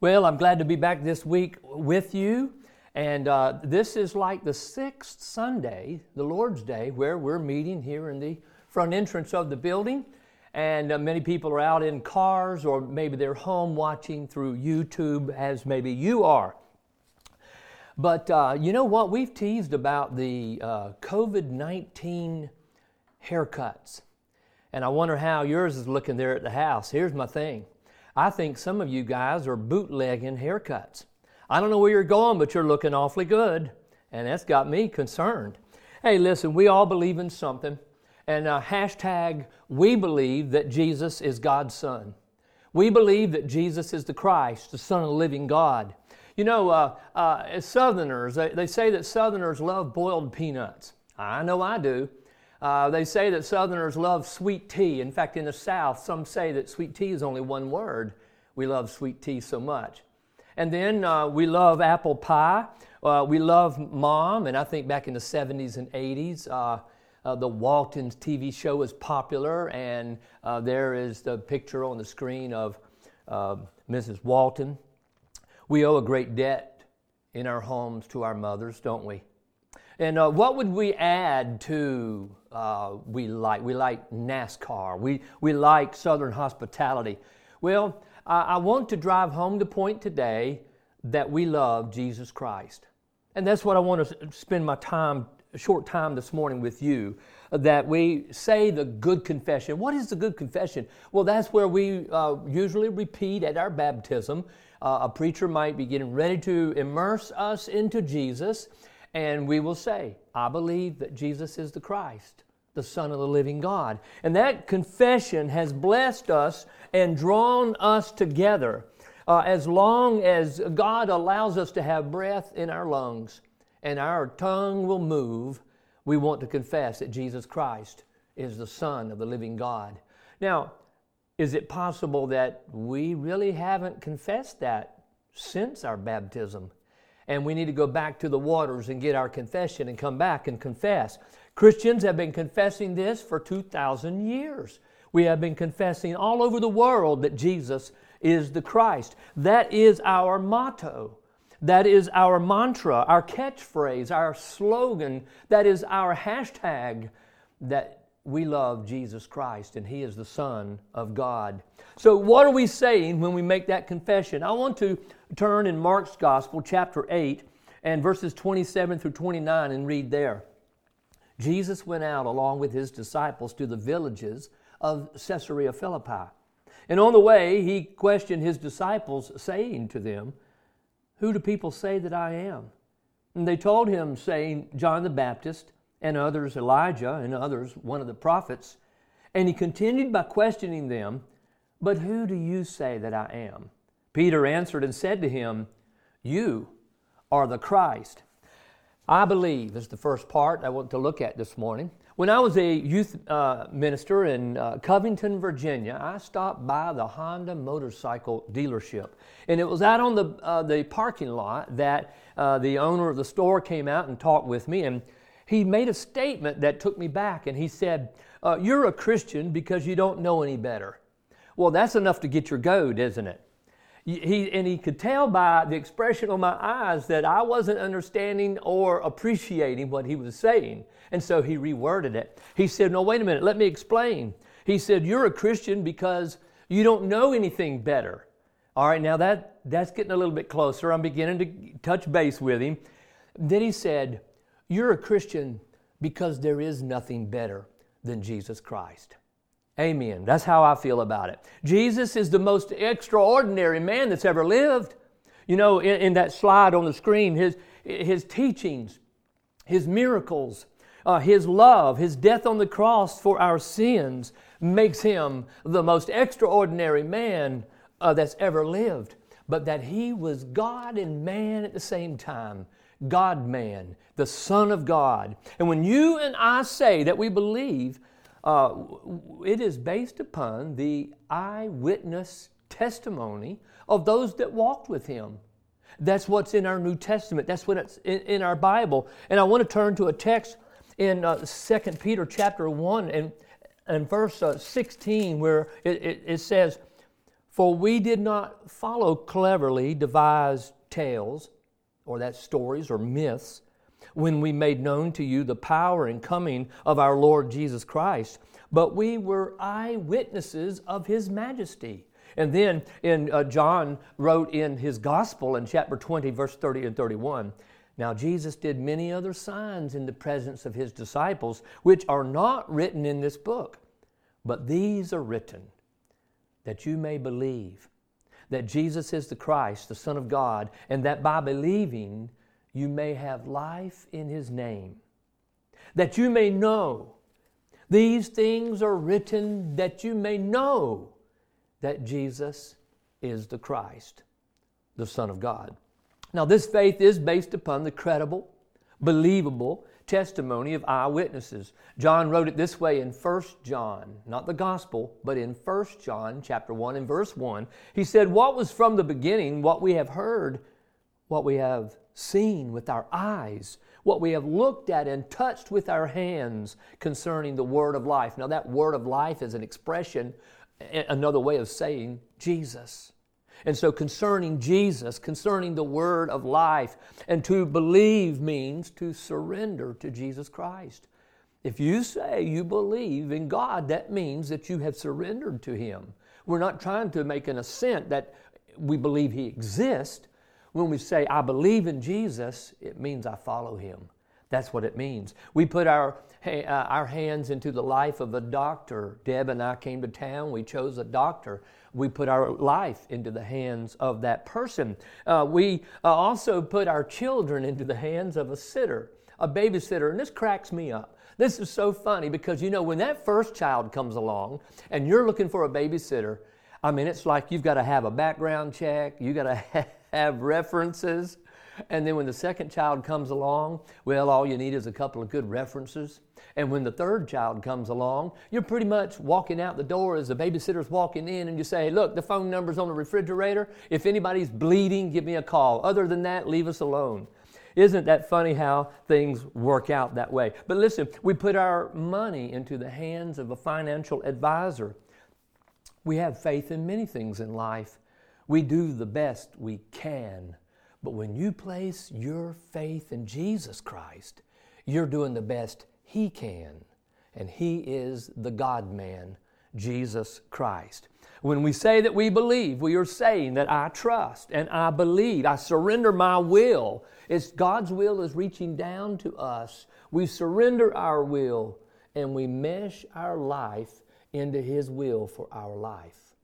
Well, I'm glad to be back this week with you. And uh, this is like the sixth Sunday, the Lord's Day, where we're meeting here in the front entrance of the building. And uh, many people are out in cars or maybe they're home watching through YouTube, as maybe you are. But uh, you know what? We've teased about the uh, COVID 19 haircuts. And I wonder how yours is looking there at the house. Here's my thing I think some of you guys are bootlegging haircuts. I don't know where you're going, but you're looking awfully good. And that's got me concerned. Hey, listen, we all believe in something. And uh, hashtag, we believe that Jesus is God's Son. We believe that Jesus is the Christ, the Son of the living God. You know, uh, uh, as Southerners, they, they say that Southerners love boiled peanuts. I know I do. Uh, they say that Southerners love sweet tea. In fact, in the South, some say that sweet tea is only one word. We love sweet tea so much. And then uh, we love apple pie. Uh, we love mom, and I think back in the 70s and 80s, uh, uh, the Waltons TV show was popular, and uh, there is the picture on the screen of Mrs. Walton. We owe a great debt in our homes to our mothers, don't we? And uh, what would we add to uh, we like? We like NASCAR. We, we like Southern hospitality. Well, I, I want to drive home the point today that we love Jesus Christ. And that's what I want to spend my time, short time this morning with you, that we say the good confession. What is the good confession? Well, that's where we uh, usually repeat at our baptism. Uh, a preacher might be getting ready to immerse us into Jesus and we will say, I believe that Jesus is the Christ, the Son of the living God. And that confession has blessed us and drawn us together. Uh, as long as God allows us to have breath in our lungs and our tongue will move, we want to confess that Jesus Christ is the Son of the living God. Now, is it possible that we really haven't confessed that since our baptism? And we need to go back to the waters and get our confession and come back and confess. Christians have been confessing this for 2,000 years. We have been confessing all over the world that Jesus is the Christ. That is our motto. That is our mantra, our catchphrase, our slogan. That is our hashtag that we love Jesus Christ and He is the Son of God. So, what are we saying when we make that confession? I want to turn in Mark's Gospel, chapter 8, and verses 27 through 29, and read there. Jesus went out along with his disciples to the villages of Caesarea Philippi. And on the way, he questioned his disciples, saying to them, Who do people say that I am? And they told him, saying, John the Baptist and others Elijah, and others one of the prophets. And he continued by questioning them, But who do you say that I am? Peter answered and said to him, You are the Christ. I believe is the first part I want to look at this morning. When I was a youth uh, minister in uh, Covington, Virginia, I stopped by the Honda motorcycle dealership. And it was out on the, uh, the parking lot that uh, the owner of the store came out and talked with me. And he made a statement that took me back, and he said, uh, You're a Christian because you don't know any better. Well, that's enough to get your goad, isn't it? He, and he could tell by the expression on my eyes that I wasn't understanding or appreciating what he was saying. And so he reworded it. He said, No, wait a minute, let me explain. He said, You're a Christian because you don't know anything better. All right, now that, that's getting a little bit closer. I'm beginning to touch base with him. Then he said, you're a Christian because there is nothing better than Jesus Christ. Amen. That's how I feel about it. Jesus is the most extraordinary man that's ever lived. You know, in, in that slide on the screen, his, his teachings, his miracles, uh, his love, his death on the cross for our sins makes him the most extraordinary man uh, that's ever lived. But that he was God and man at the same time God man, the Son of God. And when you and I say that we believe, uh, it is based upon the eyewitness testimony of those that walked with him. That's what's in our New Testament. That's what's in, in our Bible. And I want to turn to a text in uh, 2 Peter chapter 1 and, and verse uh, 16 where it, it, it says, For we did not follow cleverly devised tales, or that stories or myths, when we made known to you the power and coming of our Lord Jesus Christ, but we were eyewitnesses of his majesty. And then in uh, John wrote in his gospel in chapter 20, verse 30 and 31. Now, Jesus did many other signs in the presence of his disciples, which are not written in this book, but these are written that you may believe that Jesus is the Christ, the Son of God, and that by believing you may have life in his name. That you may know. These things are written that you may know that Jesus is the Christ, the Son of God. Now, this faith is based upon the credible, believable testimony of eyewitnesses. John wrote it this way in 1 John, not the gospel, but in 1 John chapter 1 and verse 1. He said, What was from the beginning, what we have heard, what we have seen with our eyes, what we have looked at and touched with our hands concerning the word of life. Now, that word of life is an expression another way of saying Jesus. And so, concerning Jesus, concerning the word of life, and to believe means to surrender to Jesus Christ. If you say you believe in God, that means that you have surrendered to Him. We're not trying to make an assent that we believe He exists. When we say, I believe in Jesus, it means I follow Him. That's what it means. We put our uh, our hands into the life of a doctor. Deb and I came to town. We chose a doctor. We put our life into the hands of that person. Uh, we uh, also put our children into the hands of a sitter, a babysitter. And this cracks me up. This is so funny because you know, when that first child comes along and you're looking for a babysitter, I mean, it's like you've got to have a background check, you've got to have references. And then when the second child comes along, well, all you need is a couple of good references. And when the third child comes along, you're pretty much walking out the door as the babysitter's walking in and you say, Look, the phone number's on the refrigerator. If anybody's bleeding, give me a call. Other than that, leave us alone. Isn't that funny how things work out that way? But listen, we put our money into the hands of a financial advisor. We have faith in many things in life. We do the best we can but when you place your faith in Jesus Christ, you're doing the best He can. And He is the God man, Jesus Christ. When we say that we believe, we are saying that I trust and I believe. I surrender my will. It's God's will is reaching down to us. We surrender our will and we mesh our life into His will for our life.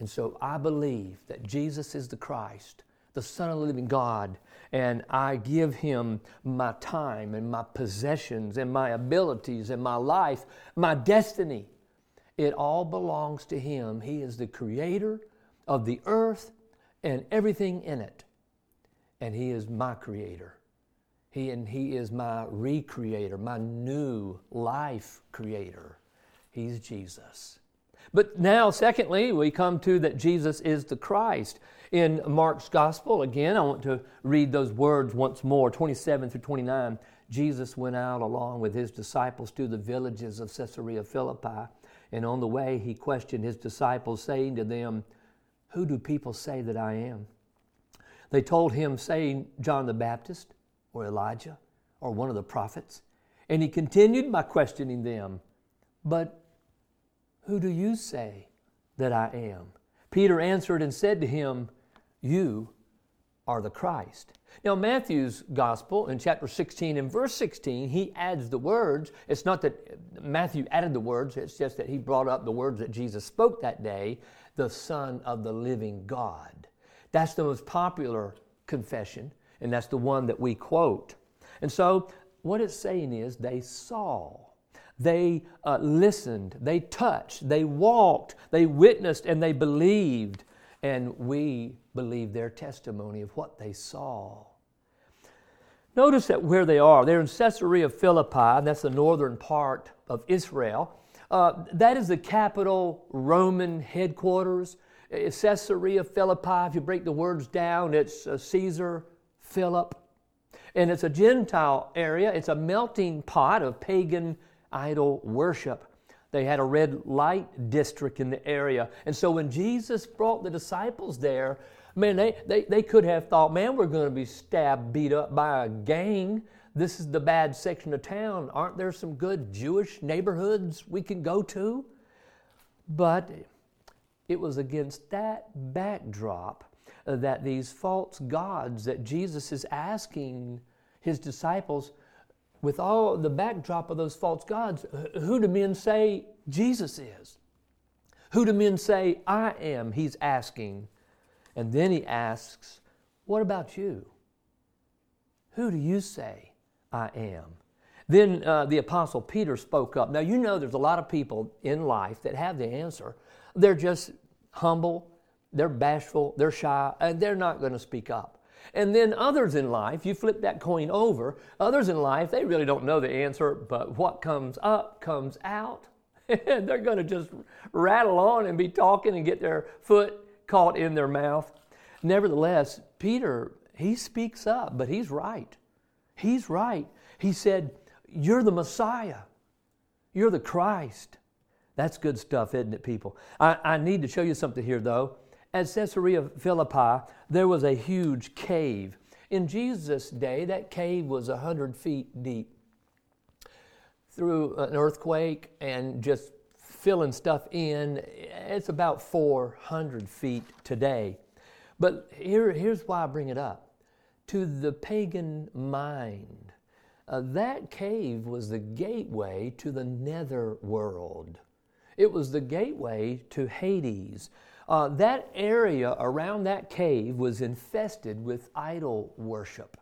And so I believe that Jesus is the Christ the Son of the living God, and I give him my time and my possessions and my abilities and my life, my destiny. It all belongs to him. He is the creator of the earth and everything in it. And he is my creator. He and he is my recreator, my new life creator. He's Jesus. But now, secondly, we come to that Jesus is the Christ. In Mark's gospel, again, I want to read those words once more 27 through 29. Jesus went out along with his disciples to the villages of Caesarea Philippi, and on the way he questioned his disciples, saying to them, Who do people say that I am? They told him, saying, John the Baptist, or Elijah, or one of the prophets. And he continued by questioning them, But who do you say that I am? Peter answered and said to him, You are the Christ. Now, Matthew's gospel in chapter 16 and verse 16, he adds the words. It's not that Matthew added the words, it's just that he brought up the words that Jesus spoke that day the Son of the living God. That's the most popular confession, and that's the one that we quote. And so, what it's saying is they saw they uh, listened, they touched, they walked, they witnessed, and they believed. And we believe their testimony of what they saw. Notice that where they are, they're in Caesarea Philippi, and that's the northern part of Israel. Uh, that is the capital Roman headquarters. Caesarea Philippi, if you break the words down, it's uh, Caesar Philip. And it's a Gentile area, it's a melting pot of pagan idol worship. They had a red light district in the area. And so when Jesus brought the disciples there, man, they, they, they could have thought, man, we're going to be stabbed, beat up by a gang. This is the bad section of town. Aren't there some good Jewish neighborhoods we can go to? But it was against that backdrop that these false gods that Jesus is asking his disciples, with all the backdrop of those false gods, who do men say Jesus is? Who do men say I am? He's asking. And then he asks, What about you? Who do you say I am? Then uh, the Apostle Peter spoke up. Now, you know there's a lot of people in life that have the answer. They're just humble, they're bashful, they're shy, and they're not going to speak up. And then others in life, you flip that coin over, others in life, they really don't know the answer, but what comes up comes out. and they're going to just rattle on and be talking and get their foot caught in their mouth. Nevertheless, Peter, he speaks up, but he's right. He's right. He said, You're the Messiah, you're the Christ. That's good stuff, isn't it, people? I, I need to show you something here, though. At Caesarea Philippi, there was a huge cave. In Jesus' day, that cave was 100 feet deep. Through an earthquake and just filling stuff in, it's about 400 feet today. But here, here's why I bring it up. To the pagan mind, uh, that cave was the gateway to the nether world. It was the gateway to Hades. Uh, that area around that cave was infested with idol worship.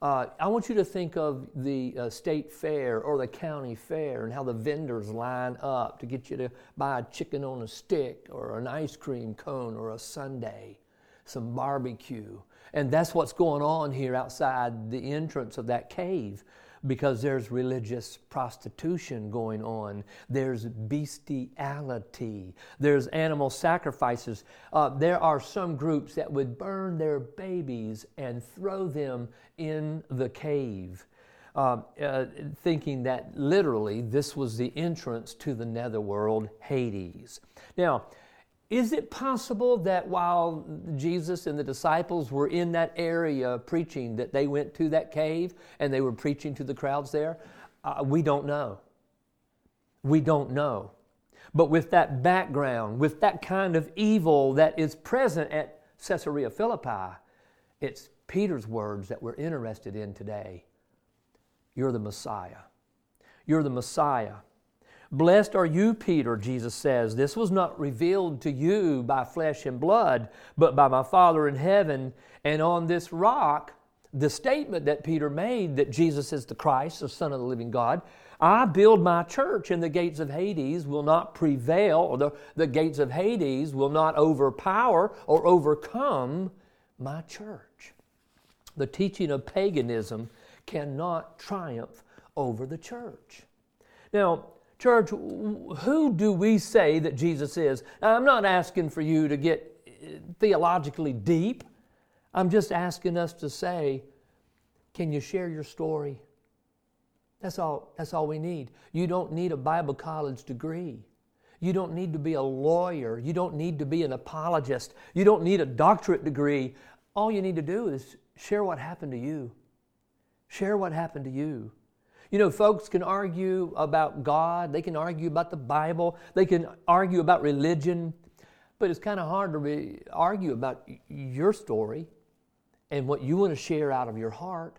Uh, I want you to think of the uh, state fair or the county fair and how the vendors line up to get you to buy a chicken on a stick or an ice cream cone or a sundae, some barbecue. And that's what's going on here outside the entrance of that cave because there's religious prostitution going on, there's bestiality, there's animal sacrifices. Uh, there are some groups that would burn their babies and throw them in the cave. Uh, uh, thinking that literally this was the entrance to the netherworld, Hades. Now, is it possible that while Jesus and the disciples were in that area preaching, that they went to that cave and they were preaching to the crowds there? Uh, we don't know. We don't know. But with that background, with that kind of evil that is present at Caesarea Philippi, it's Peter's words that we're interested in today. You're the Messiah. You're the Messiah. Blessed are you, Peter, Jesus says. This was not revealed to you by flesh and blood, but by my Father in heaven. And on this rock, the statement that Peter made that Jesus is the Christ, the Son of the living God, I build my church, and the gates of Hades will not prevail, or the, the gates of Hades will not overpower or overcome my church. The teaching of paganism cannot triumph over the church. Now, Church, who do we say that Jesus is? Now, I'm not asking for you to get uh, theologically deep. I'm just asking us to say, can you share your story? That's all, that's all we need. You don't need a Bible college degree. You don't need to be a lawyer. You don't need to be an apologist. You don't need a doctorate degree. All you need to do is share what happened to you. Share what happened to you. You know, folks can argue about God, they can argue about the Bible, they can argue about religion, but it's kind of hard to re- argue about your story and what you want to share out of your heart.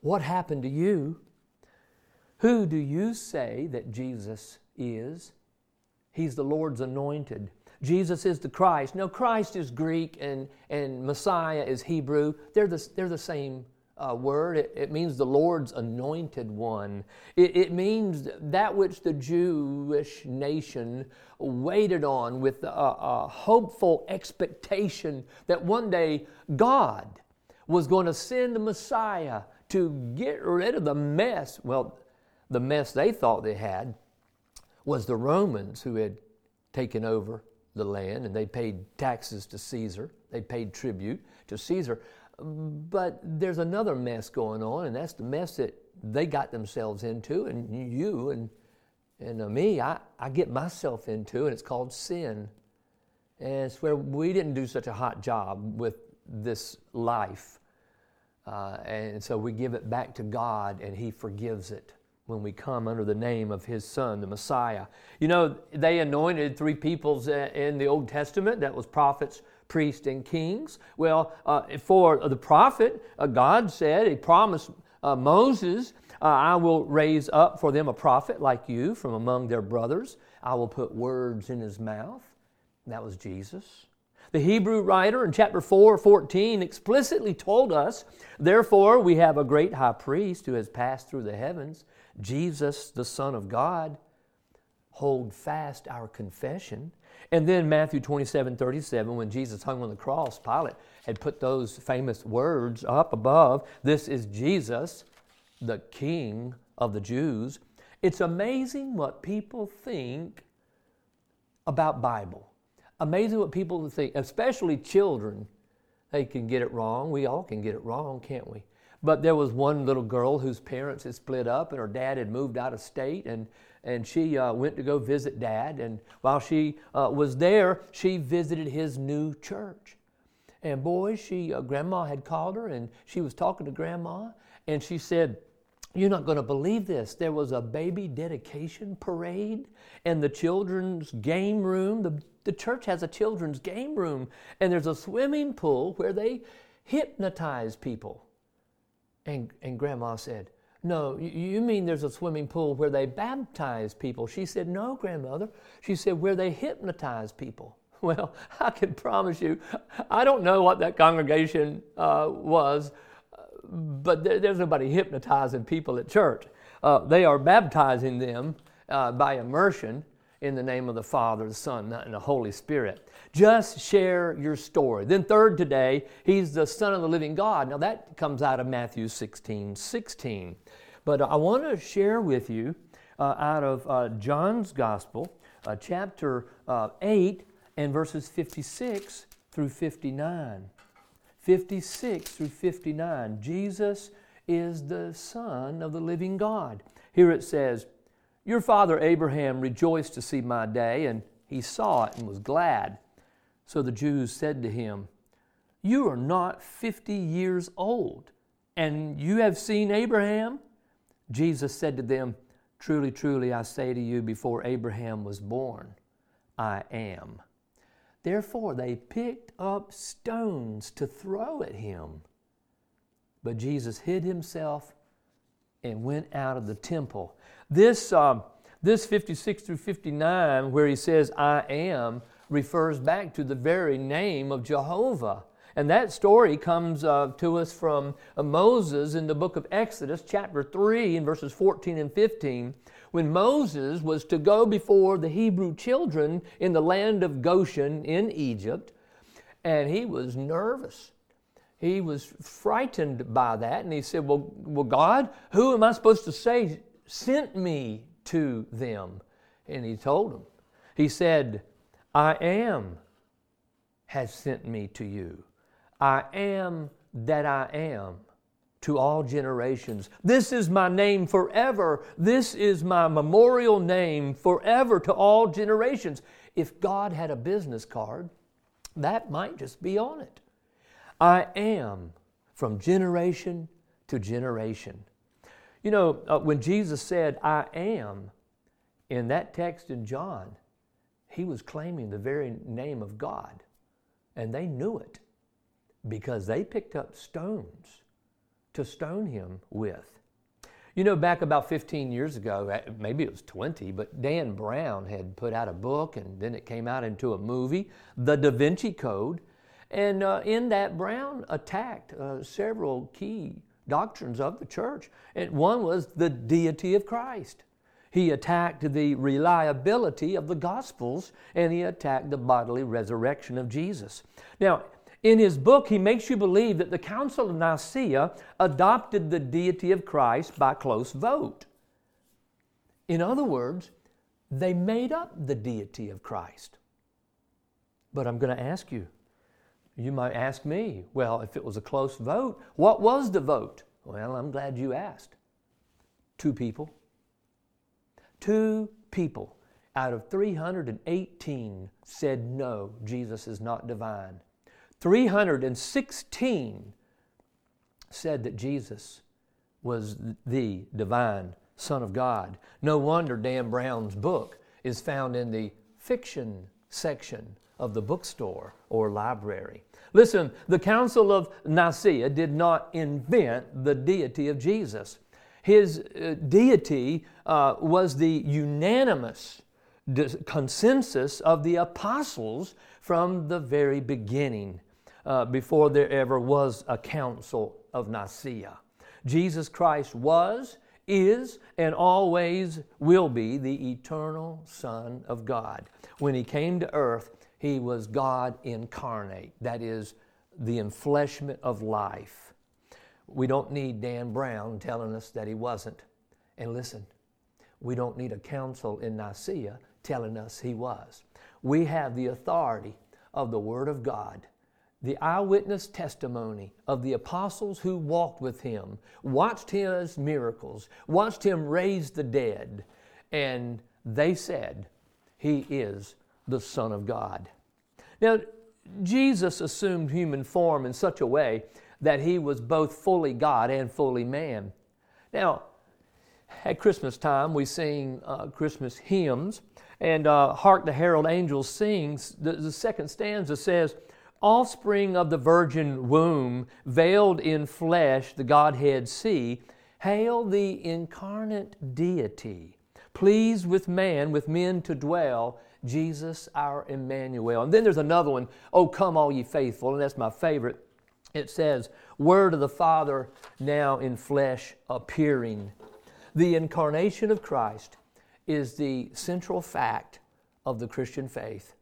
What happened to you? Who do you say that Jesus is? He's the Lord's anointed. Jesus is the Christ. Now, Christ is Greek and, and Messiah is Hebrew. They're the, they're the same uh, word. It, it, means the Lord's anointed one. It, it, means that which the Jewish nation waited on with a, a hopeful expectation that one day God was going to send the Messiah to get rid of the mess. Well, the mess they thought they had was the Romans who had taken over the land and they paid taxes to Caesar, they paid tribute to Caesar. But there's another mess going on, and that's the mess that they got themselves into, and you and And uh, me, I, I get myself into, and it's called sin. And it's where we didn't do such a hot job with this life. Uh, and so we give it back to God, and He forgives it when we come under the name of His Son, the Messiah. You know, they anointed three peoples uh, in the Old Testament that was prophets, priests, and kings. Well, uh, for the prophet, uh, God said, He promised uh, Moses, uh, I will raise up for them a prophet like you from among their brothers. I will put words in his mouth. That was Jesus. The Hebrew writer in chapter 4, 14 explicitly told us, Therefore, we have a great high priest who has passed through the heavens, Jesus, the Son of God. Hold fast our confession. And then Matthew 27, 37, when Jesus hung on the cross, Pilate had put those famous words up above This is Jesus, the King of the Jews. It's amazing what people think about Bible. Amazing what people think, especially children. They can get it wrong. We all can get it wrong, can't we? But there was one little girl whose parents had split up and her dad had moved out of state and, and she uh, went to go visit dad. And while she uh, was there, she visited his new church. And boy, she, uh, grandma had called her and she was talking to grandma and she said, you're not going to believe this. There was a baby dedication parade and the children's game room. The, the church has a children's game room, and there's a swimming pool where they hypnotize people. And, and grandma said, No, you mean there's a swimming pool where they baptize people? She said, No, grandmother. She said, Where they hypnotize people. Well, I can promise you, I don't know what that congregation uh, was but there, there's nobody hypnotizing people at church. Uh, they are baptizing them uh, by immersion in the name of the Father, the Son, and the Holy Spirit. Just share your story. Then, third today, he's the Son of the living God. Now, that comes out of Matthew 16 16. But I want to share with you uh, out of uh, John's Gospel, uh, chapter uh, 8, and verses 56 through 59. 56 through 59. Jesus is the Son of the living God. Here it says, Your father Abraham rejoiced to see my day, and he saw it and was glad. So the Jews said to him, You are not 50 years old, and you have seen Abraham? Jesus said to them, Truly, truly, I say to you, before Abraham was born, I am. Therefore, they picked up stones to throw at him. But Jesus hid himself and went out of the temple. This, uh, this 56 through 59, where he says, I am, refers back to the very name of Jehovah. And that story comes uh, to us from uh, Moses in the book of Exodus, chapter 3, in verses 14 and 15, when Moses was to go before the Hebrew children in the land of Goshen in Egypt, and he was nervous. He was frightened by that, and he said, Well, well God, who am I supposed to say sent me to them? And he told them, He said, I am has sent me to you. I am that I am to all generations. This is my name forever. This is my memorial name forever to all generations. If God had a business card, that might just be on it. I am from generation to generation. You know, uh, when Jesus said, I am, in that text in John, he was claiming the very name of God. And they knew it because they picked up stones to stone him with. You know, back about 15 years ago, uh, maybe it was 20, but Dan Brown had put out a book and then it came out into a movie, The Da Vinci Code. And uh, in that, Brown attacked uh, several key doctrines of the church. And one was the deity of Christ. He attacked the reliability of the Gospels and he attacked the bodily resurrection of Jesus. Now, in his book, he makes you believe that the Council of Nicaea adopted the deity of Christ by close vote. In other words, they made up the deity of Christ. But I'm going to ask you, you might ask me, well, if it was a close vote, what was the vote? Well, I'm glad you asked. Two people. Two people out of 318 said, No, Jesus is not divine. 316 said that Jesus was the divine Son of God. No wonder Dan Brown's book is found in the fiction section of the bookstore or library. Listen, the Council of Nicaea did not invent the deity of Jesus. His uh, deity uh, was the unanimous consensus of the apostles from the very beginning, uh, before there ever was a Council of Nicaea. Jesus Christ was, is, and always will be the eternal Son of God. When He came to earth, He was God incarnate, that is, the enfleshment of life. We don't need Dan Brown telling us that He wasn't. And listen, we don't need a council in Nicaea telling us He was. We have the authority of the Word of God the eyewitness testimony of the apostles who walked with him, watched his miracles, watched him raise the dead, and they said, He is the Son of God. Now, Jesus assumed human form in such a way that he was both fully God and fully man. Now, at Christmas time, we sing uh, Christmas hymns, and uh, Hark the Herald Angels sings. The, the second stanza says, offspring of the virgin womb, veiled in flesh, the Godhead see, hail the incarnate deity, pleased with man, with men to dwell, Jesus our Emmanuel. And then there's another one, Oh, come, all ye faithful, and that's my favorite. It says, Word of the Father now in flesh appearing. The incarnation of Christ is the central fact of the Christian faith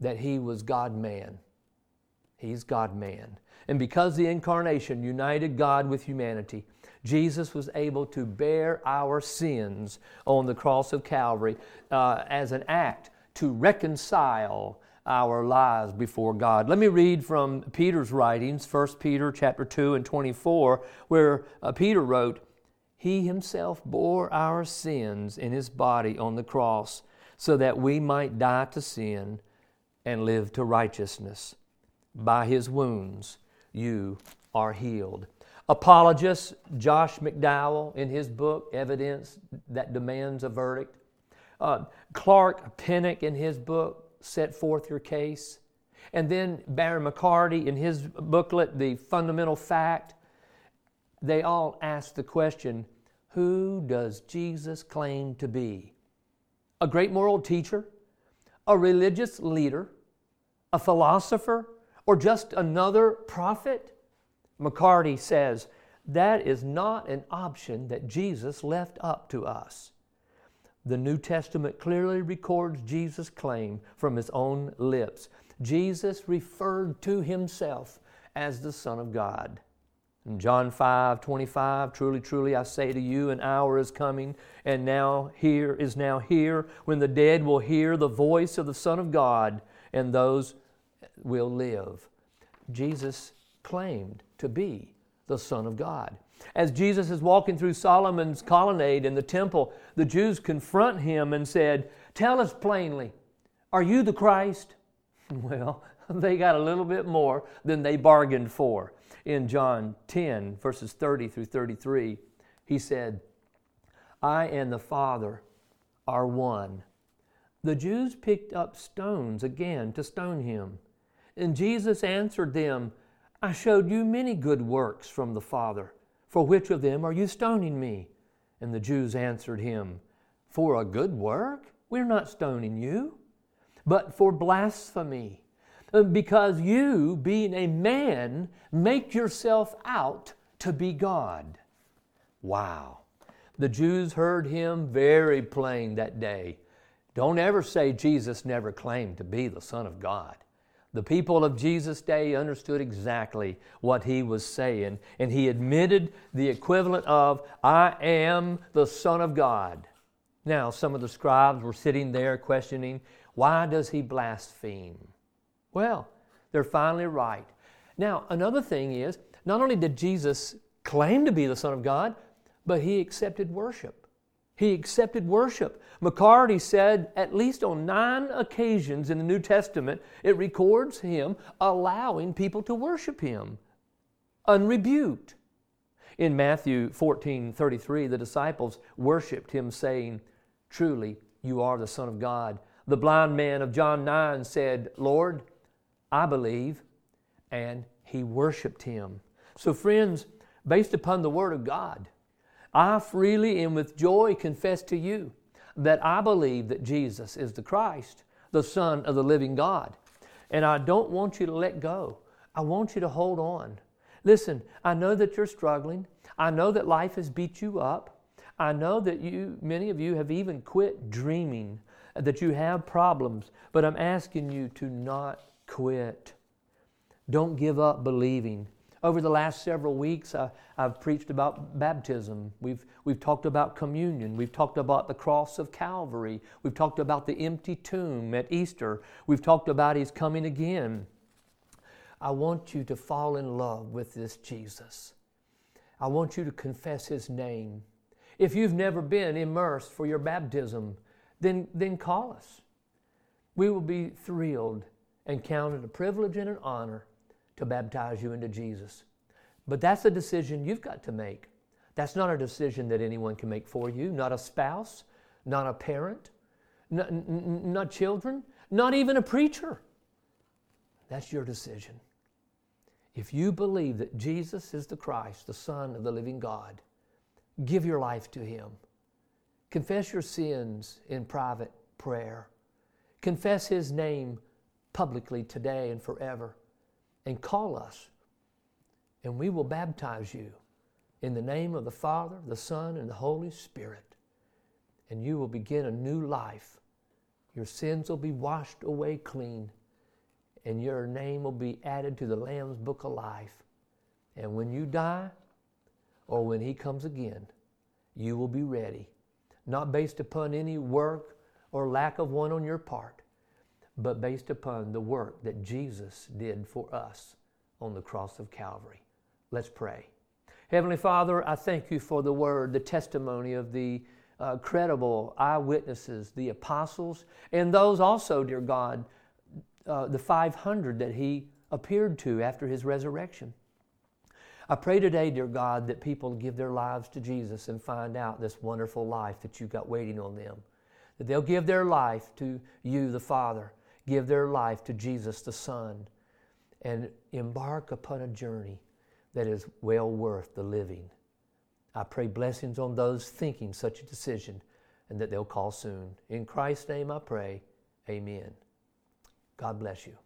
that he was God man. He's God man. And because the incarnation united God with humanity, Jesus was able to bear our sins on the cross of Calvary uh, as an act to reconcile our lives before God. Let me read from Peter's writings, 1 Peter chapter 2 and 24, where uh, Peter wrote, He himself bore our sins in his body on the cross so that we might die to sin and live to righteousness. By his wounds you are healed. Apologist Josh McDowell, in his book, Evidence That Demands a Verdict. Uh, Clark Pinnock, in his book, Set Forth Your Case. And then Barry McCarty, in his booklet, The Fundamental Fact. They all ask the question Who does Jesus claim to be? A great moral teacher? A religious leader? A philosopher? or just another prophet? McCarty says that is not an option that Jesus left up to us. The New Testament clearly records Jesus' claim from his own lips. Jesus referred to himself as the Son of God. In John 5 25, truly, truly, I say to you, an hour is coming, and now here is now here, when the dead will hear the voice of the Son of God, and those will live. Jesus claimed to be the Son of God. As Jesus is walking through Solomon's colonnade in the temple, the Jews confront him and said, Tell us plainly, are you the Christ? Well, they got a little bit more than they bargained for. In John 10, verses 30 through 33, he said, I and the Father are one. The Jews picked up stones again to stone him. And Jesus answered them, I showed you many good works from the Father. For which of them are you stoning me? And the Jews answered him, For a good work? We're not stoning you, but for blasphemy. Because you, being a man, make yourself out to be God. Wow. The Jews heard him very plain that day. Don't ever say Jesus never claimed to be the Son of God. The people of Jesus' day understood exactly what he was saying, and he admitted the equivalent of, I am the Son of God. Now, some of the scribes were sitting there questioning, why does he blaspheme? Well, they're finally right. Now, another thing is, not only did Jesus claim to be the Son of God, but he accepted worship. He accepted worship. McCarty said at least on nine occasions in the New Testament, it records him allowing people to worship him unrebuked. In Matthew 14 33, the disciples worshiped him, saying, Truly, you are the Son of God. The blind man of John 9 said, Lord, I believe. And he worshiped him. So, friends, based upon the Word of God, I freely and with joy confess to you that I believe that Jesus is the Christ, the Son of the living God. And I don't want you to let go. I want you to hold on. Listen, I know that you're struggling. I know that life has beat you up. I know that you, many of you have even quit dreaming, that you have problems, but I'm asking you to not quit. Don't give up believing. Over the last several weeks, I, have preached about baptism. We've, we've talked about communion. We've talked about the cross of Calvary. We've talked about the empty tomb at Easter. We've talked about His coming again. I want you to fall in love with this Jesus. I want you to confess His name. If you've never been immersed for your baptism, then, then call us. We will be thrilled and count it a privilege and an honor to baptize you into Jesus. But that's a decision you've got to make. That's not a decision that anyone can make for you, not a spouse, not a parent, not, not children, not even a preacher. That's your decision. If you believe that Jesus is the Christ, the Son of the living God, give your life to Him. Confess your sins in private prayer. Confess His name publicly today and forever and call us, and we will baptize you in the name of the Father, the Son, and the Holy Spirit. And you will begin a new life. Your sins will be washed away clean, and your name will be added to the Lamb's book of life. And when you die, or when He comes again, you will be ready, not based upon any work or lack of one on your part, but based upon the work that Jesus did for us on the cross of Calvary. Let's pray. Heavenly Father, I thank you for the word, the testimony of the uh, credible eyewitnesses, the apostles, and those also, dear God, uh, the 500 that he appeared to after his resurrection. I pray today, dear God, that people give their lives to Jesus and find out this wonderful life that you've got waiting on them. That they'll give their life to you, the Father, give their life to Jesus the Son and embark upon a journey that is well worth the living. I pray blessings on those thinking such a decision and that they'll call soon. In Christ's name I pray, amen. God bless you.